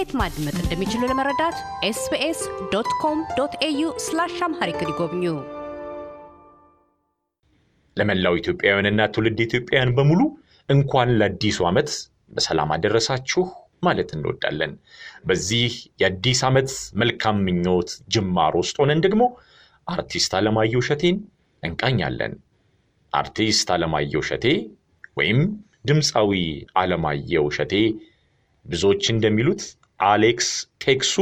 እንዴት ማድመጥ እንደሚችሉ ለመረዳት SBS dot com dot au slash Amharic ይጎብኙ። ለመላው ኢትዮጵያውያንና ትውልድ ኢትዮጵያውያን በሙሉ እንኳን ለአዲሱ ዓመት በሰላም አደረሳችሁ ማለት እንወዳለን። በዚህ የአዲስ ዓመት መልካም ምኞት ጅማር ውስጥ ሆነን ደግሞ አርቲስት አለማየሁ እሸቴን እንቃኛለን። አርቲስት አለማየሁ እሸቴ ወይም ድምፃዊ አለማየሁ እሸቴ ብዙዎች እንደሚሉት አሌክስ ቴክሱ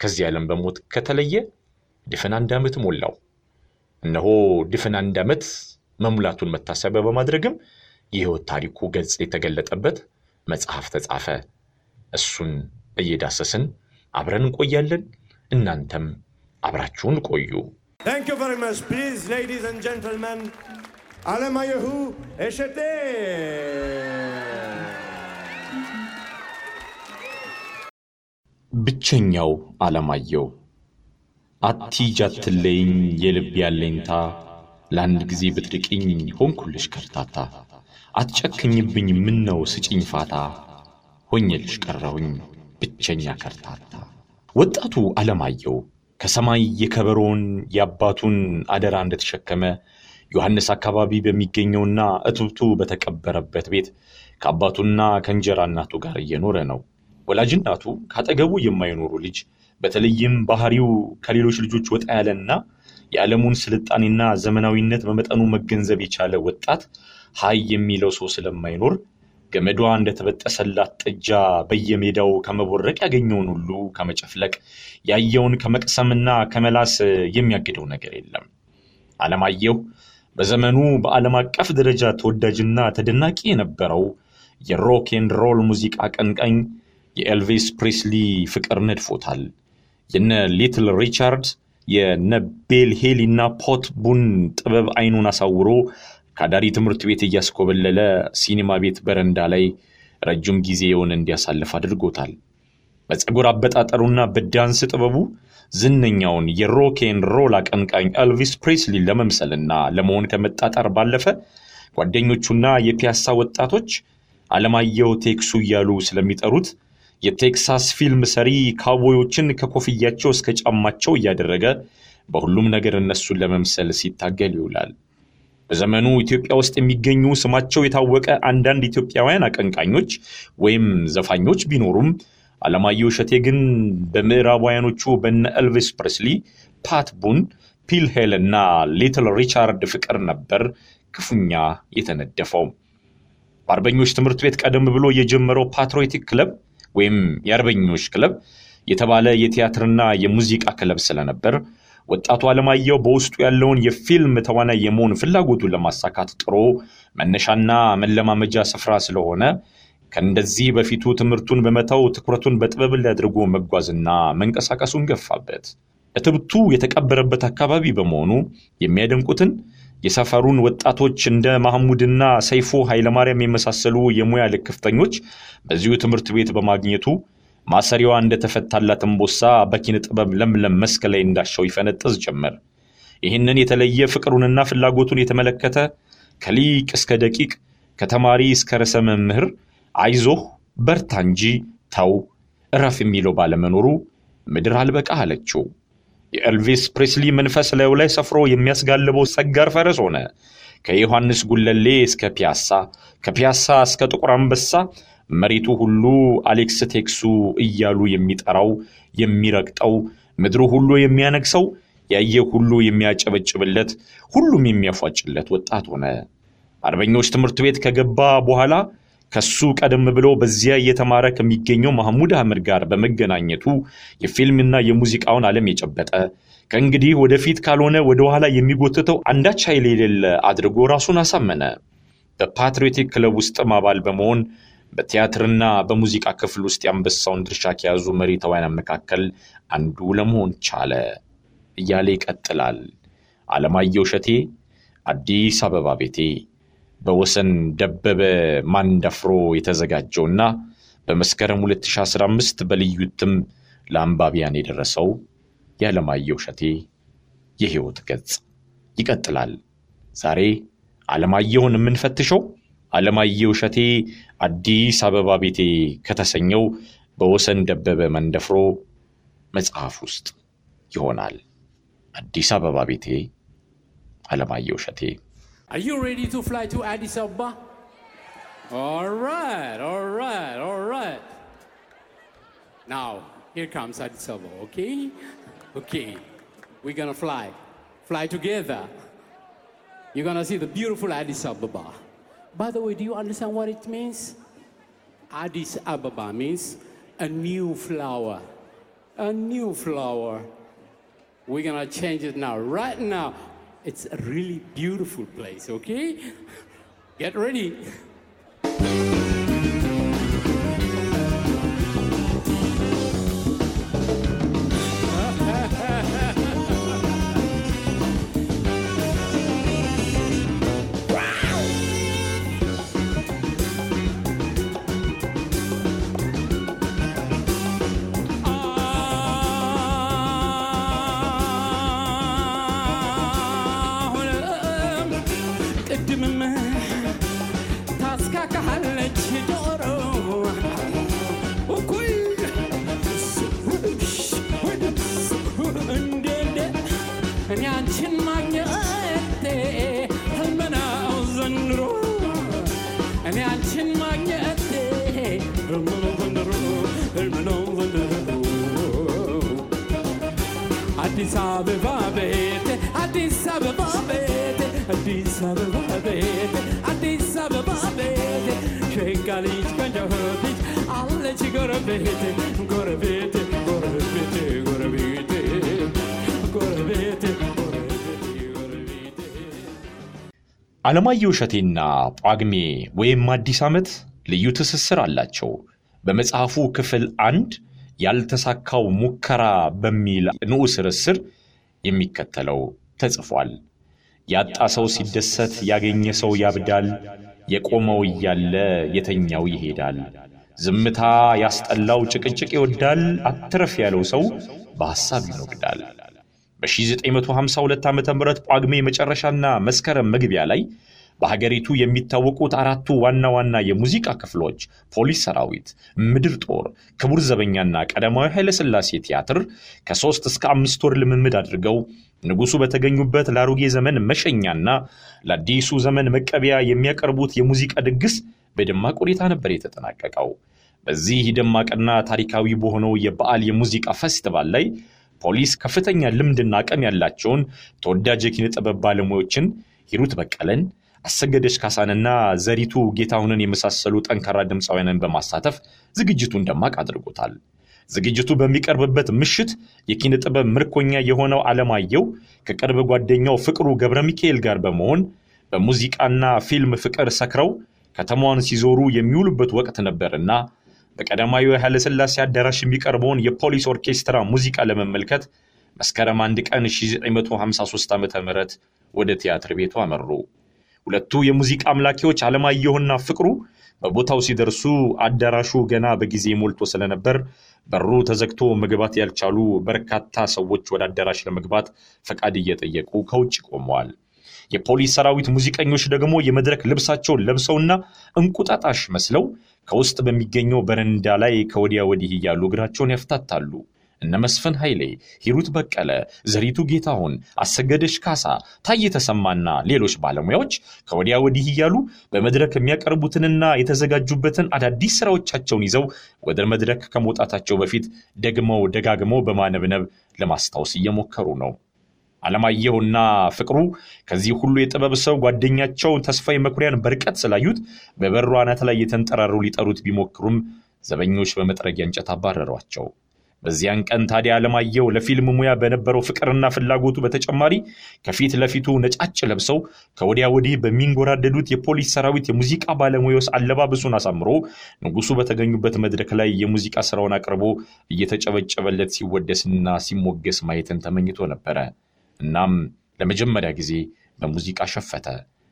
ከዚህ ዓለም በሞት ከተለየ ድፍን አንድ ዓመት ሞላው። እነሆ ድፍን አንድ ዓመት መሙላቱን መታሰቢያ በማድረግም የሕይወት ታሪኩ ገጽ የተገለጠበት መጽሐፍ ተጻፈ። እሱን እየዳሰስን አብረን እንቆያለን። እናንተም አብራችሁን ቆዩ። Thank you ብቸኛው አለማየሁ አትሂጂ አትለይኝ የልብ ያለኝታ ለአንድ ጊዜ ብትርቅኝ ሆንኩልሽ ከርታታ። አትጨክኝብኝ ምነው ስጭኝ ፋታ ሆኜልሽ ቀረሁኝ ብቸኛ ከርታታ። ወጣቱ አለማየሁ ከሰማይ የከበሮውን የአባቱን አደራ እንደተሸከመ ዮሐንስ አካባቢ በሚገኘውና እትብቱ በተቀበረበት ቤት ከአባቱና ከእንጀራ እናቱ ጋር እየኖረ ነው። ወላጅ እናቱ ካጠገቡ የማይኖሩ ልጅ በተለይም ባህሪው ከሌሎች ልጆች ወጣ ያለና የዓለሙን ስልጣኔና ዘመናዊነት በመጠኑ መገንዘብ የቻለ ወጣት ሀይ የሚለው ሰው ስለማይኖር ገመዷ እንደተበጠሰላት ጥጃ በየሜዳው ከመቦረቅ ያገኘውን ሁሉ ከመጨፍለቅ ያየውን ከመቅሰምና ከመላስ የሚያግደው ነገር የለም። አለማየሁ በዘመኑ በዓለም አቀፍ ደረጃ ተወዳጅና ተደናቂ የነበረው የ rock and roll ሙዚቃ አቀንቃኝ የኤልቪስ ፕሪስሊ ፍቅር ነድፎታል። የነ ሊትል ሪቻርድ የነ ቢል ሄሊ እና ፓት ቡን ጥበብ አይኑን አሳውሮ ከአዳሪ ትምህርት ቤት እያስኮበለለ ሲኒማ ቤት በረንዳ ላይ ረጅም ጊዜውን እንዲያሳልፍ አድርጎታል። በፀጉር አበጣጠሩና በዳንስ ጥበቡ ዝነኛውን የ rock and roll አቀንቃኝ ኤልቪስ ፕሬስሊ ለመምሰልና ለመሆን ከመጣጠር ባለፈ ጓደኞቹና የፒያሳ ወጣቶች አለማየሁ ቴክሱ እያሉ ስለሚጠሩት የቴክሳስ ፊልም ሰሪ ካውቦዮችን ከኮፍያቸው እስከ ጫማቸው እያደረገ በሁሉም ነገር እነሱን ለመምሰል ሲታገል ይውላል። በዘመኑ ኢትዮጵያ ውስጥ የሚገኙ ስማቸው የታወቀ አንዳንድ ኢትዮጵያውያን አቀንቃኞች ወይም ዘፋኞች ቢኖሩም አለማየሁ እሸቴ ግን በምዕራባውያኖቹ በነ ኤልቪስ ፕሬስሊ፣ ፓት ቡን፣ ቢል ሄሊ እና ሊትል ሪቻርድ ፍቅር ነበር ክፉኛ የተነደፈው። በአርበኞች ትምህርት ቤት ቀደም ብሎ የጀመረው patriotic club ወይም የአርበኞች ክለብ የተባለ የቲያትርና የሙዚቃ ክለብ ስለነበር ወጣቱ አለማየሁ በውስጡ ያለውን የፊልም ተዋናይ የመሆን ፍላጎቱን ለማሳካት ጥሮ መነሻና መለማመጃ ስፍራ ስለሆነ ከእንደዚህ በፊቱ ትምህርቱን በመተው ትኩረቱን በጥበብ ላይ አድርጎ መጓዝና መንቀሳቀሱን ገፋበት። እትብቱ የተቀበረበት አካባቢ በመሆኑ የሚያደንቁትን የሰፈሩን ወጣቶች እንደ ማህሙድና ሰይፎ ኃይለማርያም የመሳሰሉ የሙያ ልክፍተኞች በዚሁ ትምህርት ቤት በማግኘቱ ማሰሪያዋ እንደተፈታላት እምቦሳ በኪነ ጥበብ ለምለም መስክ ላይ እንዳሻው ይፈነጥዝ ጀመር። ይህንን የተለየ ፍቅሩንና ፍላጎቱን የተመለከተ ከሊቅ እስከ ደቂቅ ከተማሪ እስከ ርዕሰ መምህር አይዞህ በርታ እንጂ ተው እረፍ የሚለው ባለመኖሩ ምድር አልበቃ አለችው። የኤልቪስ ፕሬስሊ መንፈስ ላዩ ላይ ሰፍሮ የሚያስጋልበው ሰጋር ፈረስ ሆነ። ከዮሐንስ ጉለሌ እስከ ፒያሳ፣ ከፒያሳ እስከ ጥቁር አንበሳ መሬቱ ሁሉ አሌክስ ቴክሱ እያሉ የሚጠራው የሚረግጠው፣ ምድሩ ሁሉ የሚያነግሰው፣ ያየ ሁሉ የሚያጨበጭብለት፣ ሁሉም የሚያፏጭለት ወጣት ሆነ። አርበኞች ትምህርት ቤት ከገባ በኋላ ከሱ ቀደም ብሎ በዚያ እየተማረ ከሚገኘው ማህሙድ አህመድ ጋር በመገናኘቱ የፊልምና የሙዚቃውን ዓለም የጨበጠ ከእንግዲህ ወደፊት ካልሆነ ወደ ኋላ የሚጎትተው አንዳች ኃይል የሌለ አድርጎ ራሱን አሳመነ። በፓትሪዮቲክ ክለብ ውስጥም አባል በመሆን በቲያትርና በሙዚቃ ክፍል ውስጥ የአንበሳውን ድርሻ ከያዙ መሪ ተዋናያን መካከል አንዱ ለመሆን ቻለ እያለ ይቀጥላል። አለማየሁ እሸቴ አዲስ አበባ ቤቴ በወሰን ደበበ ማንደፍሮ የተዘጋጀውና በመስከረም 2015 በልዩ እትም ለአንባቢያን የደረሰው የዓለማየሁ እሸቴ የሕይወት ገጽ ይቀጥላል። ዛሬ ዓለማየሁን የምንፈትሸው ዓለማየሁ እሸቴ አዲስ አበባ ቤቴ ከተሰኘው በወሰን ደበበ መንደፍሮ መጽሐፍ ውስጥ ይሆናል። አዲስ አበባ ቤቴ አለማየሁ እሸቴ። Are you ready to fly to Addis Ababa? All right, all right, all right. Now, here comes Addis Ababa, okay? Okay, we're gonna fly. Fly together. You're gonna see the beautiful Addis Ababa. By the way, do you understand what it means? Addis Ababa means a new flower. A new flower. We're gonna change it now, right now. It's a really beautiful place, okay? Get ready. አዲስ አበባ ቤት አዲስ አበባ ቤት አዲስ አበባ ቤት አዲስ አበባ ቤት ሸጋ ልጅ ቆንጆ ልጅ አለች ጎረቤት ጎረቤት ጎረቤት ጎረቤት ጎረቤት አለማየሁ እሸቴና ጳጉሜ ወይም አዲስ ዓመት ልዩ ትስስር አላቸው። በመጽሐፉ ክፍል አንድ ያልተሳካው ሙከራ በሚል ንዑስ ርዕስ የሚከተለው ተጽፏል። ያጣ ሰው ሲደሰት ያገኘ ሰው ያብዳል፣ የቆመው እያለ የተኛው ይሄዳል። ዝምታ ያስጠላው ጭቅጭቅ ይወዳል፣ አትረፍ ያለው ሰው በሐሳብ ይኖግዳል። በ1952 ዓ ም ጳጉሜ መጨረሻና መስከረም መግቢያ ላይ በሀገሪቱ የሚታወቁት አራቱ ዋና ዋና የሙዚቃ ክፍሎች ፖሊስ ሰራዊት፣ ምድር ጦር፣ ክቡር ዘበኛና ቀዳማዊ ኃይለሥላሴ ቲያትር ከሦስት እስከ አምስት ወር ልምምድ አድርገው ንጉሡ በተገኙበት ለአሮጌ ዘመን መሸኛና ለአዲሱ ዘመን መቀበያ የሚያቀርቡት የሙዚቃ ድግስ በደማቅ ሁኔታ ነበር የተጠናቀቀው። በዚህ ደማቅና ታሪካዊ በሆነው የበዓል የሙዚቃ ፌስቲቫል ላይ ፖሊስ ከፍተኛ ልምድና አቅም ያላቸውን ተወዳጅ የኪነ ጥበብ ባለሙያዎችን ሂሩት በቀለን፣ አሰገደች ካሳንና ዘሪቱ ጌታሁንን የመሳሰሉ ጠንካራ ድምፃውያንን በማሳተፍ ዝግጅቱን ደማቅ አድርጎታል። ዝግጅቱ በሚቀርብበት ምሽት የኪነ ጥበብ ምርኮኛ የሆነው አለማየሁ ከቅርብ ጓደኛው ፍቅሩ ገብረ ሚካኤል ጋር በመሆን በሙዚቃና ፊልም ፍቅር ሰክረው ከተማዋን ሲዞሩ የሚውሉበት ወቅት ነበርና በቀዳማዊ ኃይለሥላሴ አዳራሽ የሚቀርበውን የፖሊስ ኦርኬስትራ ሙዚቃ ለመመልከት መስከረም አንድ ቀን 1953 ዓ ም ወደ ቲያትር ቤቱ አመሩ። ሁለቱ የሙዚቃ አምላኪዎች አለማየሁና ፍቅሩ በቦታው ሲደርሱ አዳራሹ ገና በጊዜ ሞልቶ ስለነበር በሩ ተዘግቶ መግባት ያልቻሉ በርካታ ሰዎች ወደ አዳራሽ ለመግባት ፈቃድ እየጠየቁ ከውጭ ቆመዋል። የፖሊስ ሰራዊት ሙዚቀኞች ደግሞ የመድረክ ልብሳቸውን ለብሰውና እንቁጣጣሽ መስለው ከውስጥ በሚገኘው በረንዳ ላይ ከወዲያ ወዲህ እያሉ እግራቸውን ያፍታታሉ። እነ መስፍን ኃይሌ፣ ሂሩት በቀለ፣ ዘሪቱ ጌታሁን፣ አሰገደች ካሳ፣ ታዬ ተሰማና ሌሎች ባለሙያዎች ከወዲያ ወዲህ እያሉ በመድረክ የሚያቀርቡትንና የተዘጋጁበትን አዳዲስ ስራዎቻቸውን ይዘው ወደ መድረክ ከመውጣታቸው በፊት ደግመው ደጋግመው በማነብነብ ለማስታወስ እየሞከሩ ነው። አለማየሁና ፍቅሩ ከዚህ ሁሉ የጥበብ ሰው ጓደኛቸው ተስፋዬ መኩሪያን በርቀት ስላዩት በበሩ አናት ላይ የተንጠራሩ ሊጠሩት ቢሞክሩም ዘበኞች በመጥረጊያ እንጨት አባረሯቸው። በዚያን ቀን ታዲያ አለማየሁ ለፊልም ሙያ በነበረው ፍቅርና ፍላጎቱ በተጨማሪ ከፊት ለፊቱ ነጫጭ ለብሰው ከወዲያ ወዲህ በሚንጎራደዱት የፖሊስ ሰራዊት የሙዚቃ ባለሙያዎች አለባበሱን አሳምሮ ንጉሱ በተገኙበት መድረክ ላይ የሙዚቃ ስራውን አቅርቦ እየተጨበጨበለት ሲወደስና ሲሞገስ ማየትን ተመኝቶ ነበረ። እናም ለመጀመሪያ ጊዜ በሙዚቃ ሸፈተ።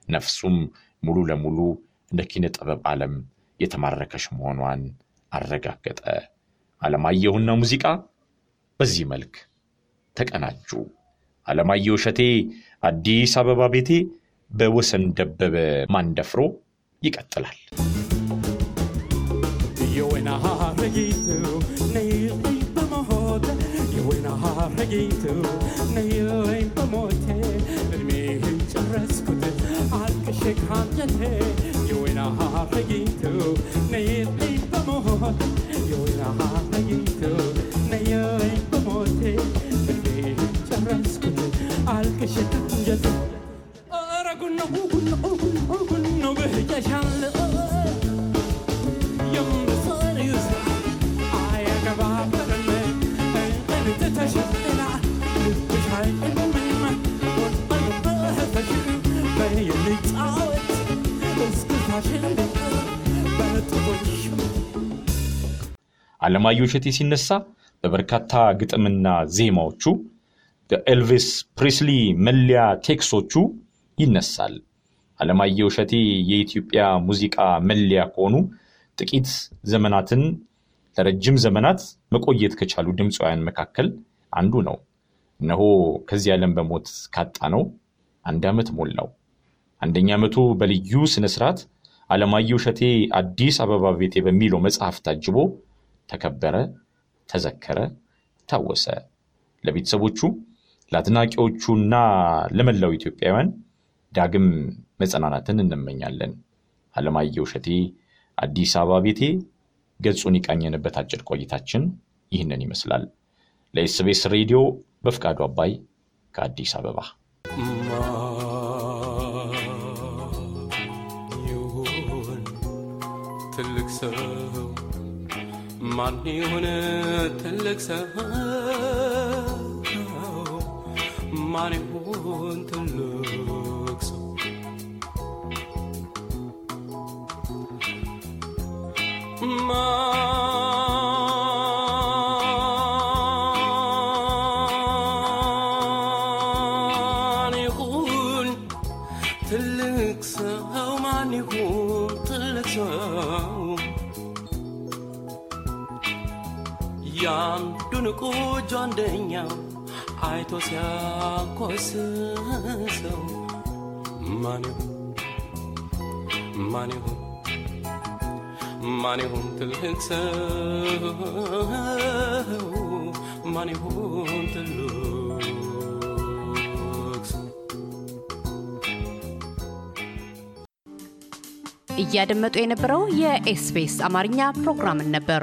ነፍሱም ሙሉ ለሙሉ እንደ ኪነ ጥበብ ዓለም የተማረከች መሆኗን አረጋገጠ። አለማየሁና ሙዚቃ በዚህ መልክ ተቀናጁ። አለማየሁ እሸቴ አዲስ አበባ ቤቴ በወሰን ደበበ ማንደፍሮ ይቀጥላል። የወይና አለማየሁ እሸቴ ሲነሳ በበርካታ ግጥምና ዜማዎቹ በኤልቪስ ፕሪስሊ መለያ ቴክሶቹ ይነሳል። አለማየሁ እሸቴ የኢትዮጵያ ሙዚቃ መለያ ከሆኑ ጥቂት ዘመናትን ለረጅም ዘመናት መቆየት ከቻሉ ድምፃውያን መካከል አንዱ ነው። እነሆ ከዚህ ዓለም በሞት ካጣነው አንድ ዓመት ሞላው። አንደኛ ዓመቱ በልዩ ስነ ስርዓት አለማየሁ እሸቴ አዲስ አበባ ቤቴ በሚለው መጽሐፍ ታጅቦ ተከበረ፣ ተዘከረ፣ ታወሰ። ለቤተሰቦቹ ለአድናቂዎቹና ለመላው ኢትዮጵያውያን ዳግም መጽናናትን እንመኛለን። አለማየሁ እሸቴ አዲስ አበባ ቤቴ ገጹን የቃኘንበት አጭር ቆይታችን ይህንን ይመስላል። ለኤስቤስ ሬዲዮ በፍቃዱ አባይ ከአዲስ አበባ ሰው ማን ይሁን? ትልቅ ሰው ማን ይሁን? ትልቅ አንደኛው አይቶ ሲያኮስሰው ማን ይሁን? ማን ይሁን? ማን ይሁን ትልቅ ሰው? ማን ይሁን ትልቅ እያደመጡ የነበረው የኤስቢኤስ አማርኛ ፕሮግራምን ነበር።